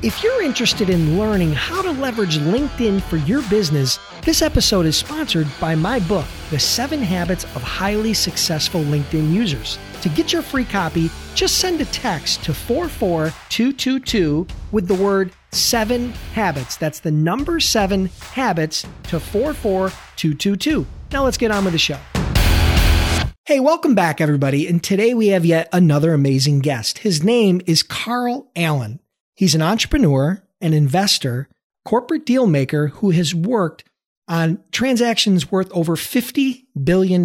If you're interested in learning how to leverage LinkedIn for your business, this episode is sponsored by my book, The Seven Habits of Highly Successful LinkedIn Users. To get your free copy, just send a text to 44222 with the word seven habits. That's the number seven habits to 44222. Now let's get on with the show. Hey, welcome back, everybody. And today we have yet another amazing guest. His name is Carl Allen. He's an entrepreneur, an investor, corporate deal maker who has worked on transactions worth over $50 billion.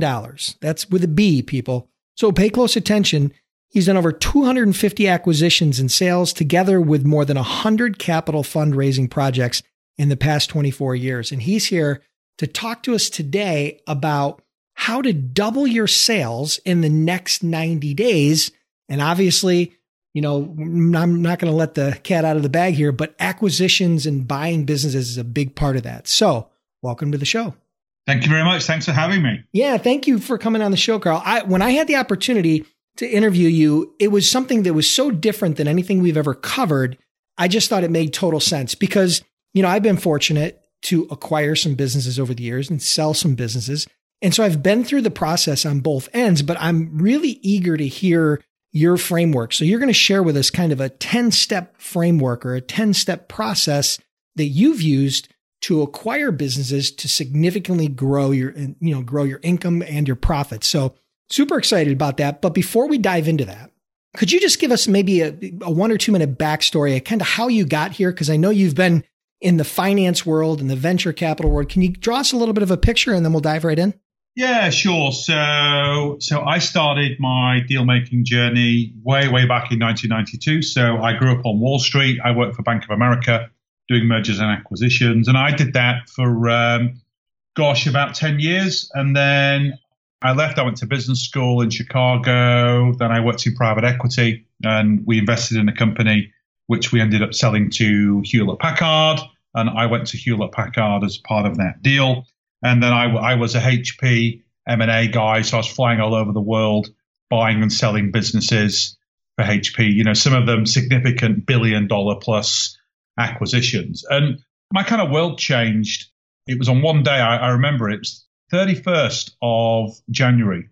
That's with a B, people. So pay close attention. He's done over 250 acquisitions and sales together with more than 100 capital fundraising projects in the past 24 years. And he's here to talk to us today about how to double your sales in the next 90 days. And obviously, you know, I'm not going to let the cat out of the bag here, but acquisitions and buying businesses is a big part of that. So, welcome to the show. Thank you very much. Thanks for having me. Yeah, thank you for coming on the show, Carl. I, when I had the opportunity to interview you, it was something that was so different than anything we've ever covered. I just thought it made total sense because, you know, I've been fortunate to acquire some businesses over the years and sell some businesses. And so I've been through the process on both ends, but I'm really eager to hear your framework. So you're going to share with us kind of a 10 step framework or a 10 step process that you've used to acquire businesses to significantly grow your, you know, grow your income and your profits. So super excited about that. But before we dive into that, could you just give us maybe a, a one or two minute backstory, of kind of how you got here? Because I know you've been in the finance world and the venture capital world. Can you draw us a little bit of a picture and then we'll dive right in? Yeah, sure. So, so I started my deal making journey way, way back in 1992. So I grew up on Wall Street. I worked for Bank of America doing mergers and acquisitions, and I did that for, um, gosh, about 10 years. And then I left. I went to business school in Chicago. Then I worked in private equity, and we invested in a company which we ended up selling to Hewlett Packard. And I went to Hewlett Packard as part of that deal. And then I, I was a HP M&A guy, so I was flying all over the world, buying and selling businesses for HP. You know, some of them significant billion dollar plus acquisitions. And my kind of world changed. It was on one day, I, I remember it was 31st of January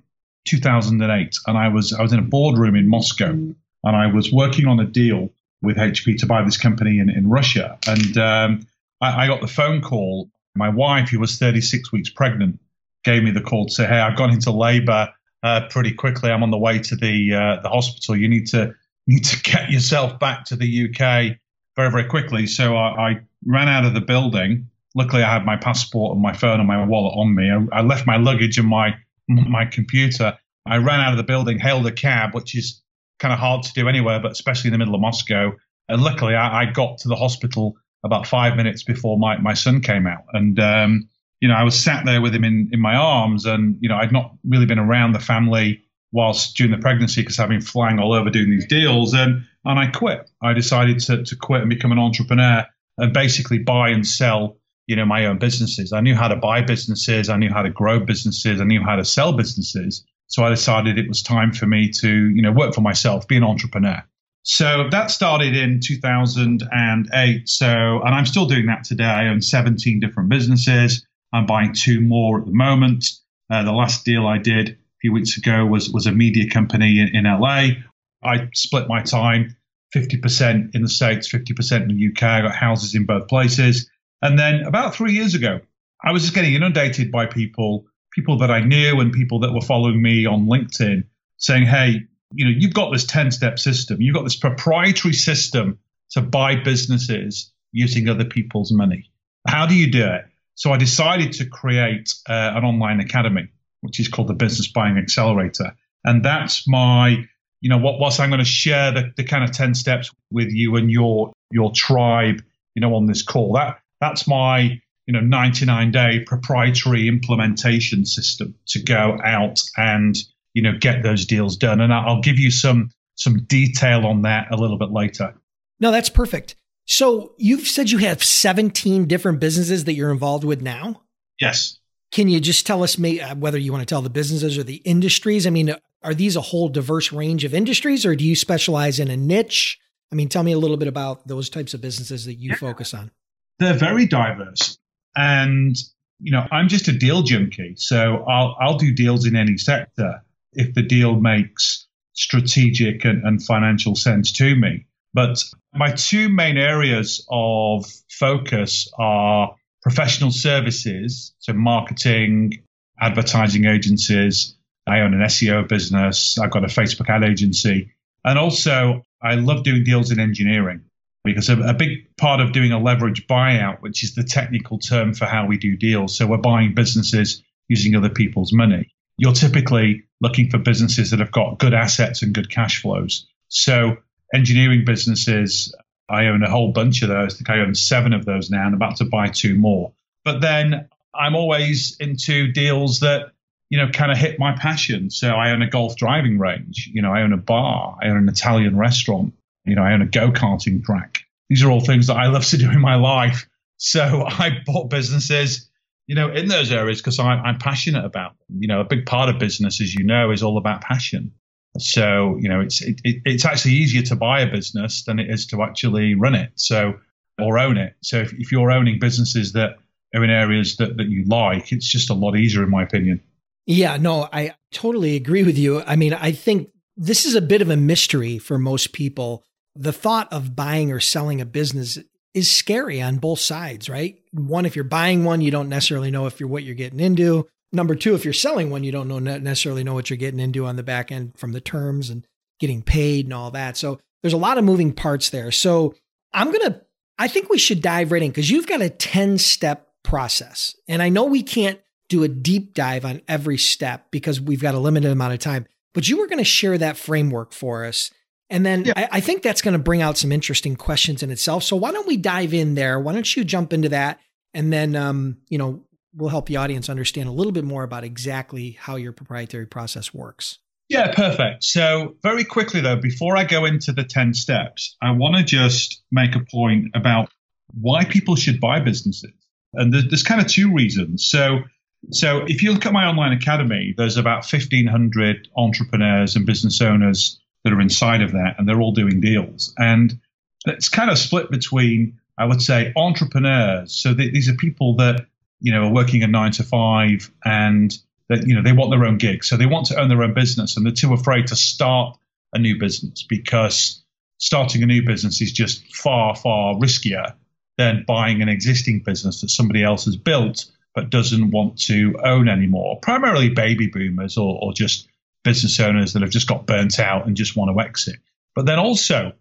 2008, and I was I was in a boardroom in Moscow, mm. and I was working on a deal with HP to buy this company in, in Russia, and um, I, I got the phone call my wife, who was 36 weeks pregnant, gave me the call to say, "Hey, I've gone into labour uh, pretty quickly. I'm on the way to the uh, the hospital. You need to need to get yourself back to the UK very very quickly." So I, I ran out of the building. Luckily, I had my passport and my phone and my wallet on me. I, I left my luggage and my my computer. I ran out of the building, hailed a cab, which is kind of hard to do anywhere, but especially in the middle of Moscow. And luckily, I, I got to the hospital about five minutes before my, my son came out. And, um, you know, I was sat there with him in, in my arms and, you know, I'd not really been around the family whilst during the pregnancy because I've been flying all over doing these deals. And, and I quit. I decided to, to quit and become an entrepreneur and basically buy and sell, you know, my own businesses. I knew how to buy businesses. I knew how to grow businesses. I knew how to sell businesses. So I decided it was time for me to, you know, work for myself, be an entrepreneur. So that started in 2008. So, and I'm still doing that today. I own 17 different businesses. I'm buying two more at the moment. Uh, the last deal I did a few weeks ago was was a media company in, in LA. I split my time 50% in the States, 50% in the UK. I got houses in both places. And then about three years ago, I was just getting inundated by people, people that I knew and people that were following me on LinkedIn saying, Hey, you know, you've got this 10 step system, you've got this proprietary system to buy businesses using other people's money. How do you do it? So I decided to create uh, an online academy, which is called the Business Buying Accelerator. And that's my, you know, what, whilst I'm going to share the, the kind of 10 steps with you and your, your tribe, you know, on this call, that, That's my you know 99 day proprietary implementation system to go out and you know get those deals done. And I'll give you some some detail on that a little bit later. No, that's perfect. So you've said you have 17 different businesses that you're involved with now? Yes. Can you just tell us uh, whether you want to tell the businesses or the industries? I mean, are these a whole diverse range of industries or do you specialize in a niche? I mean, tell me a little bit about those types of businesses that you yeah. focus on. They're very diverse. And, you know, I'm just a deal junkie. So I'll, I'll do deals in any sector if the deal makes strategic and, and financial sense to me. But my two main areas of focus are professional services, so marketing, advertising agencies. I own an SEO business. I've got a Facebook ad agency. And also, I love doing deals in engineering because a, a, big part of doing a leverage buyout, which is the technical term for how we do deals. So we're buying businesses using other people's money. You're typically looking for businesses that have got good assets and good cash flows. So engineering businesses, I own a whole bunch of those. I think I own seven of those now and about to buy two more. But then I'm always into deals that, you know, kind of hit my passion. So I own a golf driving range. You know, I own a bar. I own an Italian restaurant. You know, I own a go karting track. These are all things that I love to do in my life. So I bought businesses, you know, in those areas because I'm passionate about them. You know, a big part of business, as you know, is all about passion. So, you know, it's it, it's actually easier to buy a business than it is to actually run it. So, or own it. So, if, if you're owning businesses that are in areas that, that you like, it's just a lot easier, in my opinion. Yeah, no, I totally agree with you. I mean, I think this is a bit of a mystery for most people. The thought of buying or selling a business is scary on both sides, right? One, if you're buying one, you don't necessarily know if you're what you're getting into. Number two, if you're selling one, you don't know necessarily know what you're getting into on the back end from the terms and getting paid and all that. So there's a lot of moving parts there. So I'm to, I think we should dive right in because you've got a 10 step process. And I know we can't do a deep dive on every step because we've got a limited amount of time, but you were going to share that framework for us. And then yeah. I, I think that's going to bring out some interesting questions in itself. So why don't we dive in there? Why don't you jump into that? And then, um, you know, we'll help the audience understand a little bit more about exactly how your proprietary process works. Yeah, perfect. So, very quickly though, before I go into the 10 steps, I want to just make a point about why people should buy businesses. And there's, there's kind of two reasons. So, so if you look at my online academy, there's about 1500 entrepreneurs and business owners that are inside of that, and they're all doing deals. And it's kind of split between, I would say, entrepreneurs. So these are people that you know, are working a nine to five and that, you know, they want their own gig. So they want to own their own business and they're too afraid to start a new business because starting a new business is just far, far riskier than buying an existing business that somebody else has built but doesn't want to own anymore. Primarily baby boomers or, or just business owners that have just got burnt out and just want to exit. But then also,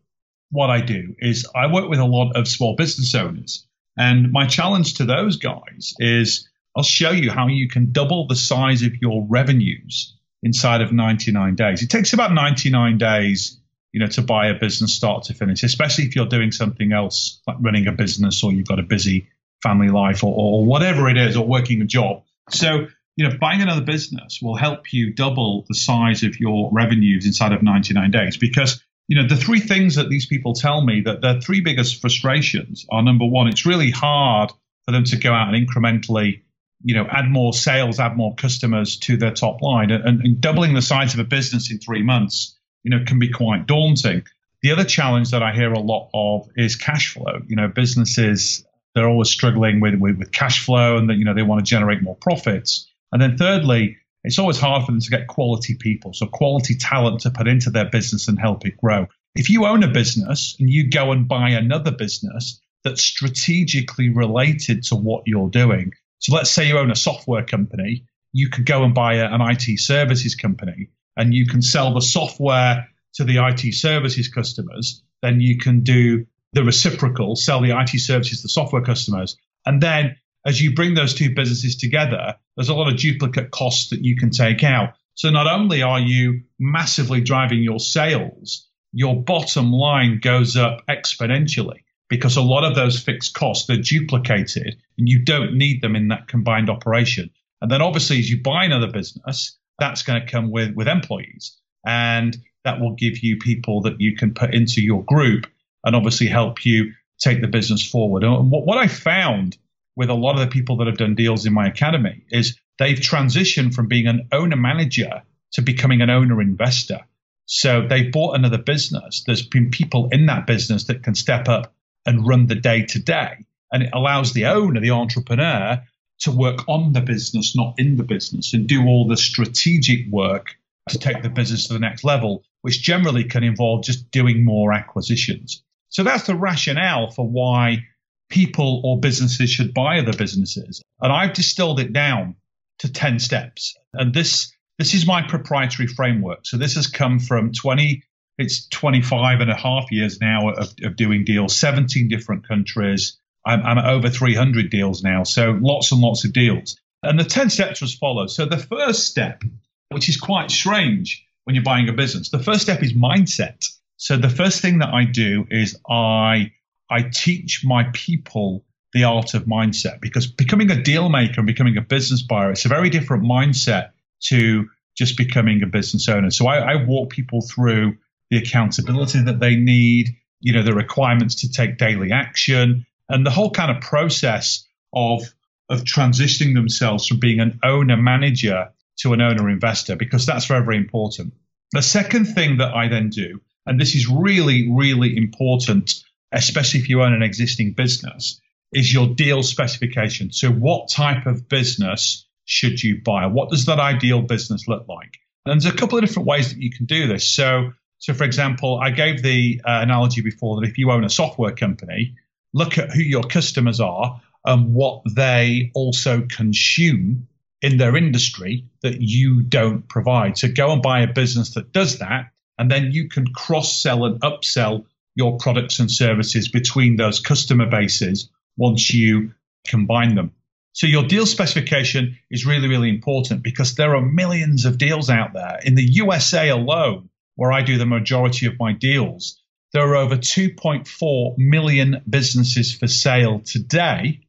what I do is I work with a lot of small business owners and my challenge to those guys is I'll show you how you can double the size of your revenues inside of 99 days. It takes about 99 days, you know, to buy a business start to finish, especially if you're doing something else like running a business or you've got a busy family life or, or whatever it is, or working a job. So, you know, buying another business will help you double the size of your revenues inside of 99 days because you know, the three things that these people tell me that their three biggest frustrations are number one, it's really hard for them to go out and incrementally, you know, add more sales, add more customers to their top line. And, and doubling the size of a business in three months, you know, can be quite daunting. The other challenge that I hear a lot of is cash flow. You know, businesses, they're always struggling with, with, with cash flow and that, you know, they want to generate more profits. And then thirdly, it's always hard for them to get quality people, so quality talent to put into their business and help it grow. If you own a business and you go and buy another business that's strategically related to what you're doing, so let's say you own a software company, you could go and buy a, an IT services company and you can sell the software to the IT services customers, then you can do the reciprocal, sell the IT services to the software customers. And then as you bring those two businesses together, there's a lot of duplicate costs that you can take out. So not only are you massively driving your sales, your bottom line goes up exponentially because a lot of those fixed costs they're duplicated and you don't need them in that combined operation. And then obviously as you buy another business, that's going to come with with employees and that will give you people that you can put into your group and obviously help you take the business forward. And what, what I found with a lot of the people that have done deals in my academy is they've transitioned from being an owner manager to becoming an owner investor. So they bought another business. There's been people in that business that can step up and run the day to day. And it allows the owner, the entrepreneur, to work on the business, not in the business, and do all the strategic work to take the business to the next level, which generally can involve just doing more acquisitions. So that's the rationale for why people or businesses should buy other businesses. And I've distilled it down to 10 steps. And this this is my proprietary framework. So this has come from 20 it's 25 and a half years now of, of doing deals, 17 different countries. I'm, I'm at over 300 deals now. So lots and lots of deals. And the 10 steps was followed. So the first step, which is quite strange when you're buying a business, the first step is mindset. So the first thing that I do is I I teach my people the art of mindset because becoming a deal maker and becoming a business buyer, it's a very different mindset to just becoming a business owner. So I, I walk people through the accountability that they need, you know, the requirements to take daily action, and the whole kind of process of of transitioning themselves from being an owner manager to an owner investor, because that's very, very important. The second thing that I then do, and this is really, really important, especially if you own an existing business, is your deal specification. So, what type of business should you buy? What does that ideal business look like? And there's a couple of different ways that you can do this. So, so for example, I gave the uh, analogy before that if you own a software company, look at who your customers are and what they also consume in their industry that you don't provide. So go and buy a business that does that, and then you can cross sell and upsell your products and services between those customer bases once you combine them. So your deal specification is really, really important because there are millions of deals out there. In the USA alone, where I do the majority of my deals, there are over 2.4 million businesses for sale today,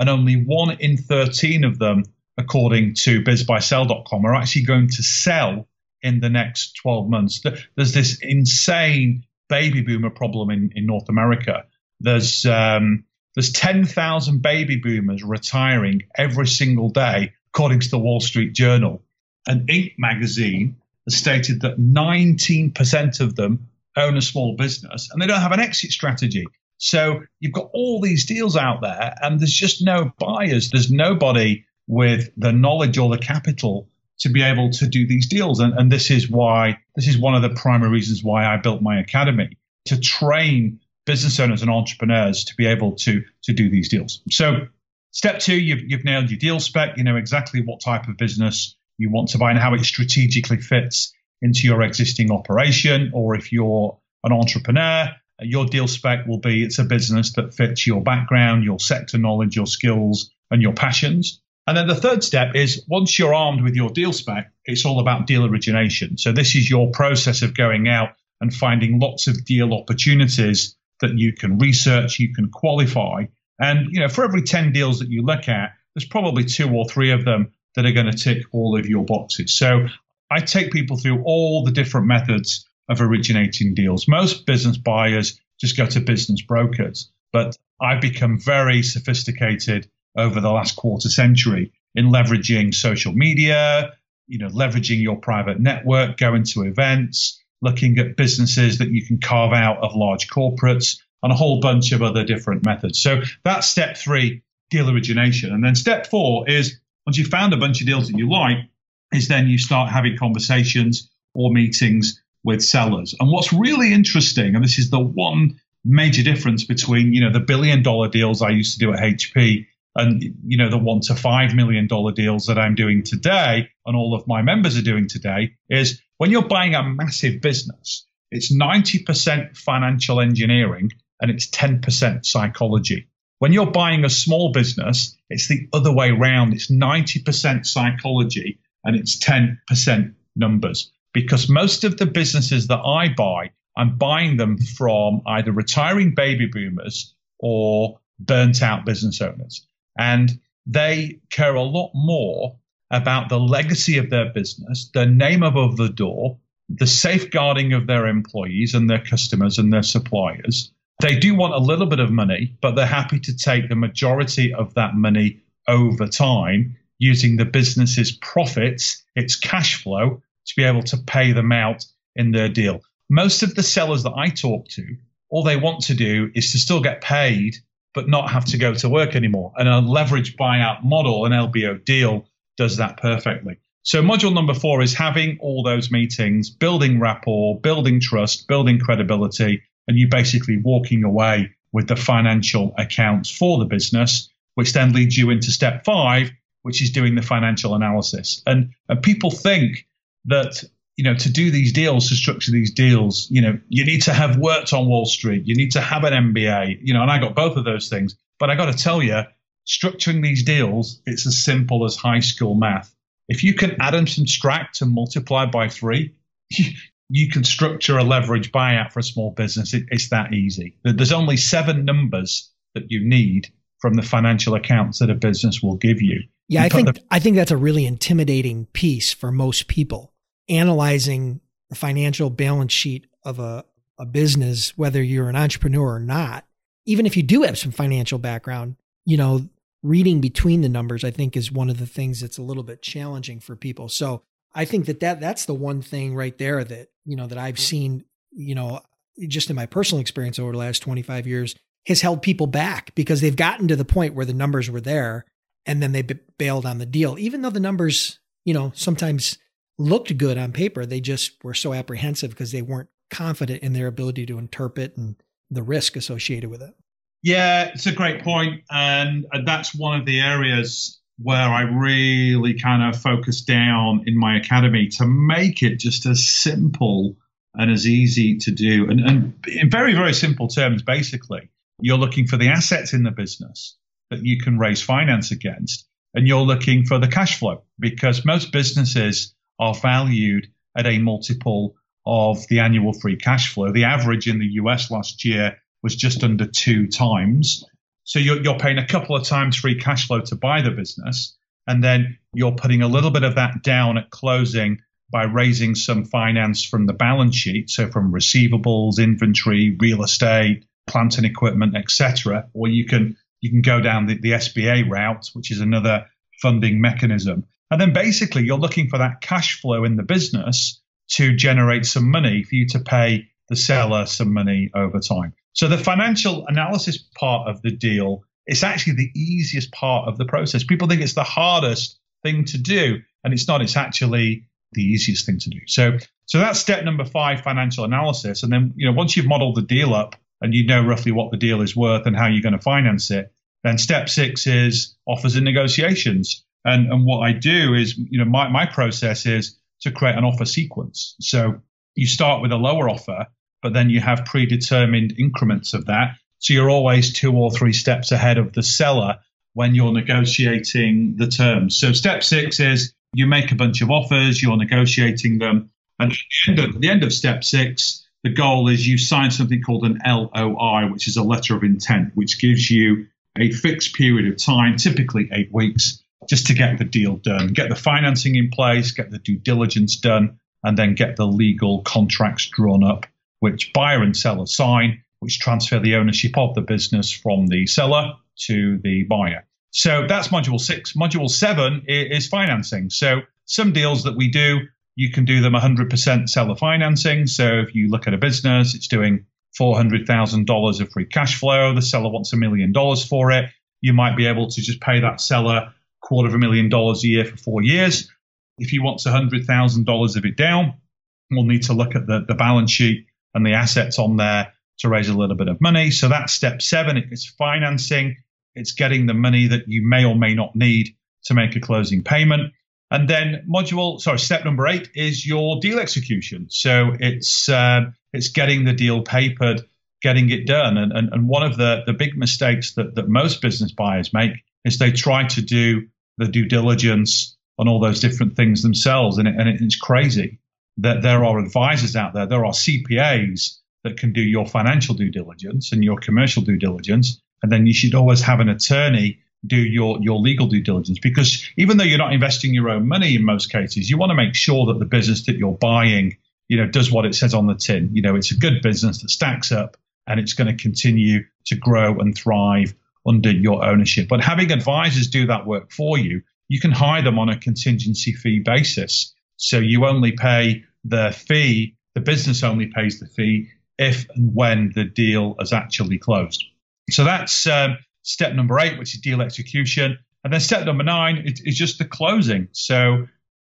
and only one in 13 of them, according to bizbuysell.com, are actually going to sell in the next 12 months. There's this insane baby boomer problem in, in North America. There's um, there's 10,000 baby boomers retiring every single day, according to the Wall Street Journal. And Inc. magazine has stated that 19% of them own a small business and they don't have an exit strategy. So you've got all these deals out there and there's just no buyers. There's nobody with the knowledge or the capital to be able to do these deals. And, and this is why, this is one of the primary reasons why I built my academy to train business owners and entrepreneurs to be able to to do these deals. So step two, you've, you've nailed your deal spec. You know exactly what type of business you want to buy and how it strategically fits into your existing operation. Or if you're an entrepreneur, your deal spec will be it's a business that fits your background, your sector knowledge, your skills, and your passions. And then the third step is once you're armed with your deal spec, it's all about deal origination. So this is your process of going out and finding lots of deal opportunities that you can research, you can qualify. And, you know, for every 10 deals that you look at, there's probably two or three of them that are going to tick all of your boxes. So I take people through all the different methods of originating deals. Most business buyers just go to business brokers, but I've become very sophisticated over the last quarter century in leveraging social media, you know, leveraging your private network, going to events, looking at businesses that you can carve out of large corporates, and a whole bunch of other different methods. So that's step three, deal origination. And then step four is once you've found a bunch of deals that you like, is then you start having conversations or meetings with sellers. And what's really interesting, and this is the one major difference between, you know, the billion dollar deals I used to do at HP and you know the one to five million dollar deals that I'm doing today and all of my members are doing today is when you're buying a massive business, it's 90% financial engineering and it's 10% psychology. When you're buying a small business, it's the other way around. It's 90% psychology and it's 10% numbers because most of the businesses that I buy, I'm buying them from either retiring baby boomers or burnt out business owners. And they care a lot more about the legacy of their business, the name above the door, the safeguarding of their employees and their customers and their suppliers. They do want a little bit of money, but they're happy to take the majority of that money over time using the business's profits, its cash flow, to be able to pay them out in their deal. Most of the sellers that I talk to, all they want to do is to still get paid, but not have to go to work anymore. And a leverage buyout model, an LBO deal, does that perfectly. So, module number four is having all those meetings, building rapport, building trust, building credibility, and you basically walking away with the financial accounts for the business, which then leads you into step five, which is doing the financial analysis. And, and people think that you know to do these deals to structure these deals you know you need to have worked on wall street. You need to have an mba you know and i got both of those things. But i got to tell you structuring these deals it's as simple as high school math. If you can add and subtract and multiply by three you, you can structure a leverage buyout for a small business. It, it's that easy. There's only seven numbers that you need from the financial accounts that a business will give you. Yeah, I think the- I think that's a really intimidating piece for most people. Analyzing the financial balance sheet of a, a business, whether you're an entrepreneur or not, even if you do have some financial background, you know, reading between the numbers, I think is one of the things that's a little bit challenging for people. So I think that, that that's the one thing right there that, you know, that I've mm-hmm. seen, you know, just in my personal experience over the last 25 years has held people back because they've gotten to the point where the numbers were there and then they b- bailed on the deal, even though the numbers, you know, sometimes looked good on paper. They just were so apprehensive because they weren't confident in their ability to interpret and the risk associated with it. Yeah, it's a great point, and uh, that's one of the areas where I really kind of focus down in my academy to make it just as simple and as easy to do. And, and in very, very simple terms, basically, you're looking for the assets in the business that you can raise finance against. And you're looking for the cash flow because most businesses are valued at a multiple of the annual free cash flow. The average in the US last year was just under two times. So you're, you're paying a couple of times free cash flow to buy the business. And then you're putting a little bit of that down at closing by raising some finance from the balance sheet. So from receivables, inventory, real estate, plant and equipment, etc. Or you can you can go down the, the SBA route, which is another funding mechanism. And then basically you're looking for that cash flow in the business to generate some money for you to pay the seller some money over time. So the financial analysis part of the deal is actually the easiest part of the process. People think it's the hardest thing to do, and it's not. It's actually the easiest thing to do. So so that's step number five, financial analysis. And then you know once you've modeled the deal up, and you know roughly what the deal is worth and how you're going to finance it. Then step six is offers and negotiations. And, and what I do is, you know, my, my process is to create an offer sequence. So you start with a lower offer, but then you have predetermined increments of that. So you're always two or three steps ahead of the seller when you're negotiating the terms. So step six is you make a bunch of offers, you're negotiating them. And at the end of, the end of step six, the goal is you sign something called an LOI, which is a letter of intent, which gives you a fixed period of time, typically eight weeks, just to get the deal done, get the financing in place, get the due diligence done, and then get the legal contracts drawn up, which buyer and seller sign, which transfer the ownership of the business from the seller to the buyer. So that's module six. Module seven is financing. So some deals that we do you can do them 100% seller financing. So if you look at a business, it's doing $400,000 of free cash flow. The seller wants a million dollars for it. You might be able to just pay that seller quarter of a million dollars a year for four years. If he wants $100,000 of it down, we'll need to look at the, the balance sheet and the assets on there to raise a little bit of money. So that's step seven. It's financing. It's getting the money that you may or may not need to make a closing payment. And then module, sorry, step number eight is your deal execution. So it's uh, it's getting the deal papered, getting it done. And, and, and one of the, the big mistakes that, that most business buyers make is they try to do the due diligence on all those different things themselves. And, it, and it's crazy that there are advisors out there, there are CPAs that can do your financial due diligence and your commercial due diligence. And then you should always have an attorney do your, your legal due diligence because even though you're not investing your own money in most cases, you want to make sure that the business that you're buying, you know, does what it says on the tin. You know, it's a good business that stacks up and it's going to continue to grow and thrive under your ownership. But having advisors do that work for you, you can hire them on a contingency fee basis. So you only pay the fee, the business only pays the fee if and when the deal is actually closed. So that's um, step number eight, which is deal execution. And then step number nine is, just the closing. So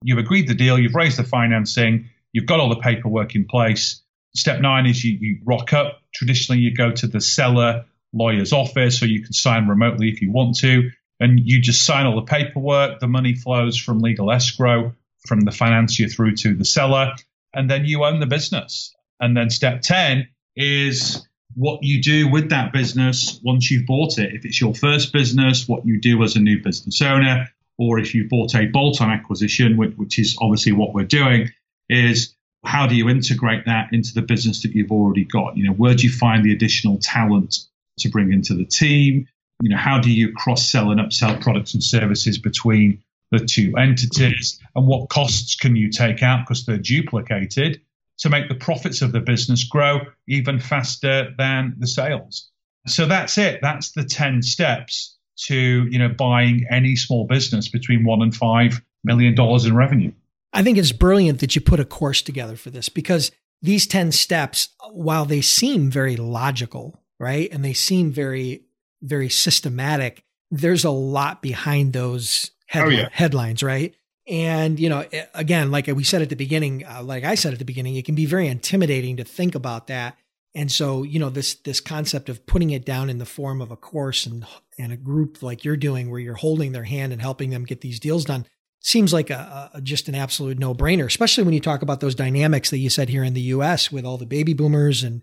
you've agreed the deal, you've raised the financing, you've got all the paperwork in place. Step nine is you, you rock up. Traditionally, you go to the seller lawyer's office, or you can sign remotely if you want to. And you just sign all the paperwork. The money flows from legal escrow, from the financier through to the seller, and then you own the business. And then step 10 is what you do with that business once you've bought it. If it's your first business, what you do as a new business owner, or if you bought a bolt on acquisition, which, which is obviously what we're doing, is how do you integrate that into the business that you've already got? You know, where do you find the additional talent to bring into the team? You know, how do you cross sell and upsell products and services between the two entities? And what costs can you take out because they're duplicated? to make the profits of the business grow even faster than the sales. So that's it. That's the 10 steps to, you know, buying any small business between one and five million dollars in revenue. I think it's brilliant that you put a course together for this because these 10 steps, while they seem very logical, right? And they seem very, very systematic, there's a lot behind those oh, yeah. headlines, right? And, you know, again, like we said at the beginning, uh, like I said at the beginning, it can be very intimidating to think about that. And so, you know, this, this concept of putting it down in the form of a course and, and a group like you're doing where you're holding their hand and helping them get these deals done seems like a, a just an absolute no brainer, especially when you talk about those dynamics that you said here in the US with all the baby boomers and,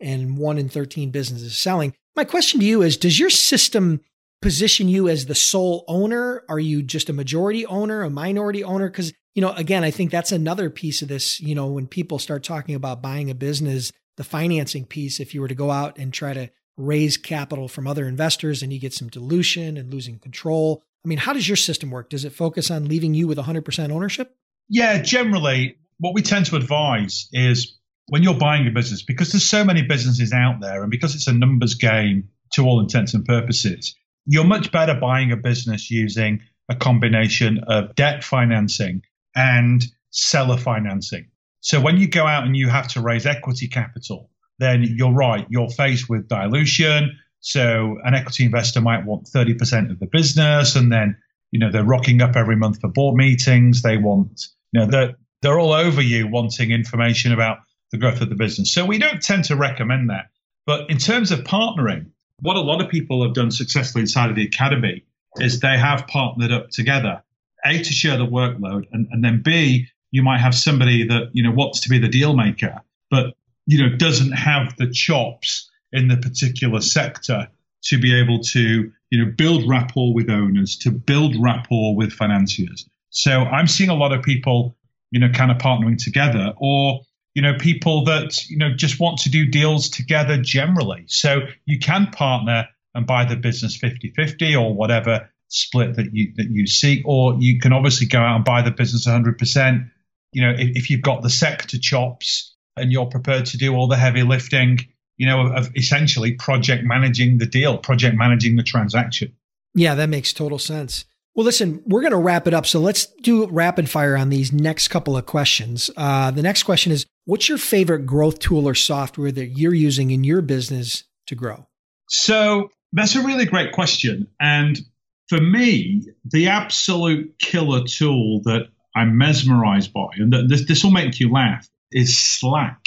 and one in 13 businesses selling. My question to you is, does your system position you as the sole owner? Are you just a majority owner, a minority owner? Because, you know, again, I think that's another piece of this. You know, when people start talking about buying a business, the financing piece, if you were to go out and try to raise capital from other investors and you get some dilution and losing control. I mean, how does your system work? Does it focus on leaving you with 100% ownership? Yeah, generally, what we tend to advise is when you're buying a business, because there's so many businesses out there and because it's a numbers game to all intents and purposes, you're much better buying a business using a combination of debt financing and seller financing. So when you go out and you have to raise equity capital, then you're right, you're faced with dilution. So an equity investor might want 30% of the business and then, you know, they're rocking up every month for board meetings. They want, you know, they're, they're all over you wanting information about the growth of the business. So we don't tend to recommend that. But in terms of partnering, what a lot of people have done successfully inside of the academy is they have partnered up together. A to share the workload, and, and then B, you might have somebody that you know wants to be the deal maker, but you know doesn't have the chops in the particular sector to be able to you know build rapport with owners, to build rapport with financiers. So I'm seeing a lot of people you know kind of partnering together, or you know, people that, you know, just want to do deals together generally. So you can partner and buy the business 50 50 or whatever split that you that you seek, or you can obviously go out and buy the business 100%. You know, if, if you've got the sector chops and you're prepared to do all the heavy lifting, you know, of, of essentially project managing the deal, project managing the transaction. Yeah, that makes total sense. Well, listen, we're going to wrap it up. So let's do rapid fire on these next couple of questions. Uh, the next question is What's your favorite growth tool or software that you're using in your business to grow? So that's a really great question. And for me, the absolute killer tool that I'm mesmerized by, and this, this will make you laugh, is Slack.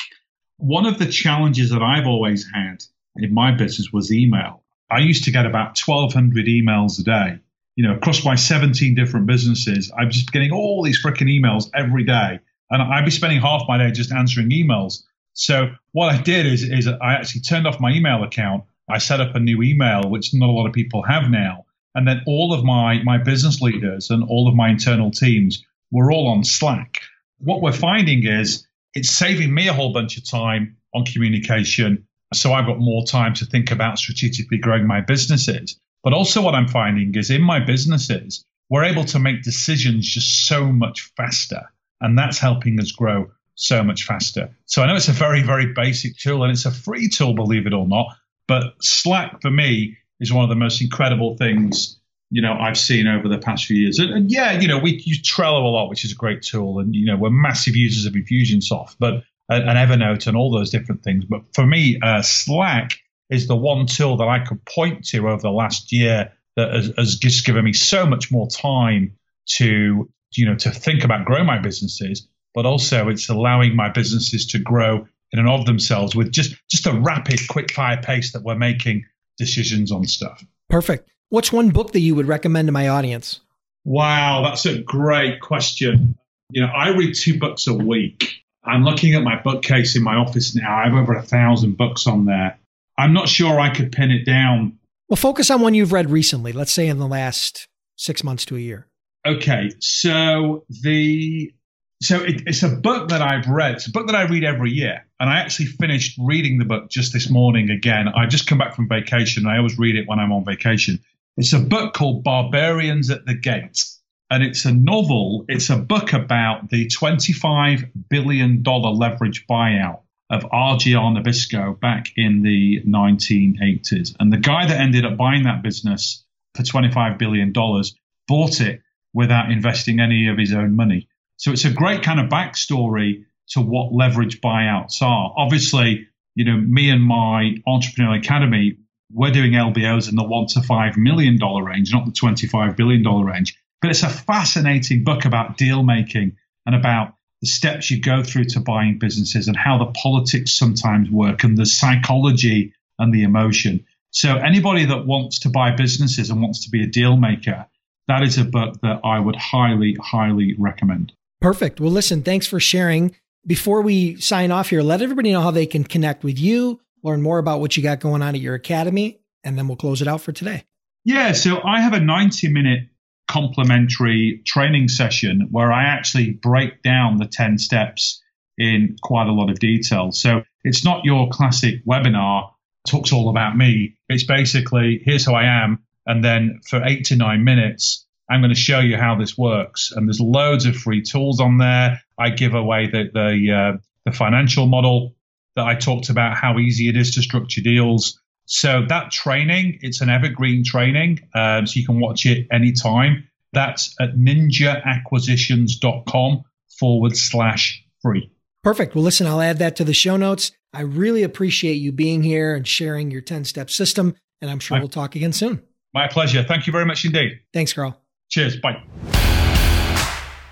One of the challenges that I've always had in my business was email. I used to get about 1,200 emails a day you know, across my 17 different businesses, I'm just getting all these freaking emails every day. And I'd be spending half my day just answering emails. So what I did is, is I actually turned off my email account. I set up a new email, which not a lot of people have now. And then all of my, my business leaders and all of my internal teams were all on Slack. What we're finding is it's saving me a whole bunch of time on communication So I've got more time to think about strategically growing my businesses. But also, what I'm finding is in my businesses, we're able to make decisions just so much faster. And that's helping us grow so much faster. So I know it's a very, very basic tool and it's a free tool, believe it or not. But Slack for me is one of the most incredible things you know I've seen over the past few years. And, and, yeah, you know we use Trello a lot, which is a great tool, and you know we're massive users of Infusionsoft, but and, Evernote and all those different things. But for me, uh, Slack is the one tool that I could point to over the last year that has, has just given me so much more time to you know to think about growing my businesses, but also it's allowing my businesses to grow in and of themselves with just just a rapid, quick fire pace that we're making decisions on stuff. Perfect. What's one book that you would recommend to my audience? Wow, that's a great question. You know, I read two books a week. I'm looking at my bookcase in my office now. I have over a thousand books on there. I'm not sure I could pin it down. Well, focus on one you've read recently, let's say in the last six months to a year. Okay. So the so it, it's a book that I've read. It's a book that I read every year, and I actually finished reading the book just this morning again. I just come back from vacation. I always read it when I'm on vacation. It's a book called Barbarians at the Gate, and it's a novel. It's a book about the 25 billion dollar leverage buyout of RJR Nabisco back in the 1980s, and the guy that ended up buying that business for 25 billion dollars bought it without investing any of his own money. So it's a great kind of backstory to what leverage buyouts are. Obviously, you know, me and my entrepreneurial academy, we're doing LBOs in the one to five million dollar range, not the $25 billion range. But it's a fascinating book about deal making and about the steps you go through to buying businesses and how the politics sometimes work and the psychology and the emotion. So anybody that wants to buy businesses and wants to be a deal maker, that is a book that I would highly, highly recommend. Perfect. Well, listen, thanks for sharing. Before we sign off here, let everybody know how they can connect with you, learn more about what you got going on at your academy, and then we'll close it out for today. Yeah, so I have a 90 minute complimentary training session where I actually break down the 10 steps in quite a lot of detail. So it's not your classic webinar, talks all about me. It's basically here's who I am. And then for eight to nine minutes, I'm going to show you how this works. And there's loads of free tools on there. I give away the the, uh, the financial model that I talked about, how easy it is to structure deals. So that training, it's an evergreen training, um, so you can watch it anytime. That's at ninjaacquisitions.com forward slash free. Perfect. Well, listen, I'll add that to the show notes. I really appreciate you being here and sharing your 10 step system. And I'm sure my, we'll talk again soon. My pleasure. Thank you very much indeed. Thanks, Carl. Cheers. Bye.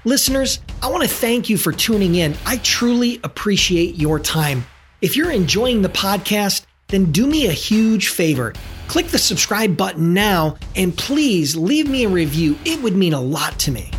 Listeners, I want to thank you for tuning in. I truly appreciate your time. If you're enjoying the podcast, then do me a huge favor. Click the subscribe button now and please leave me a review. It would mean a lot to me.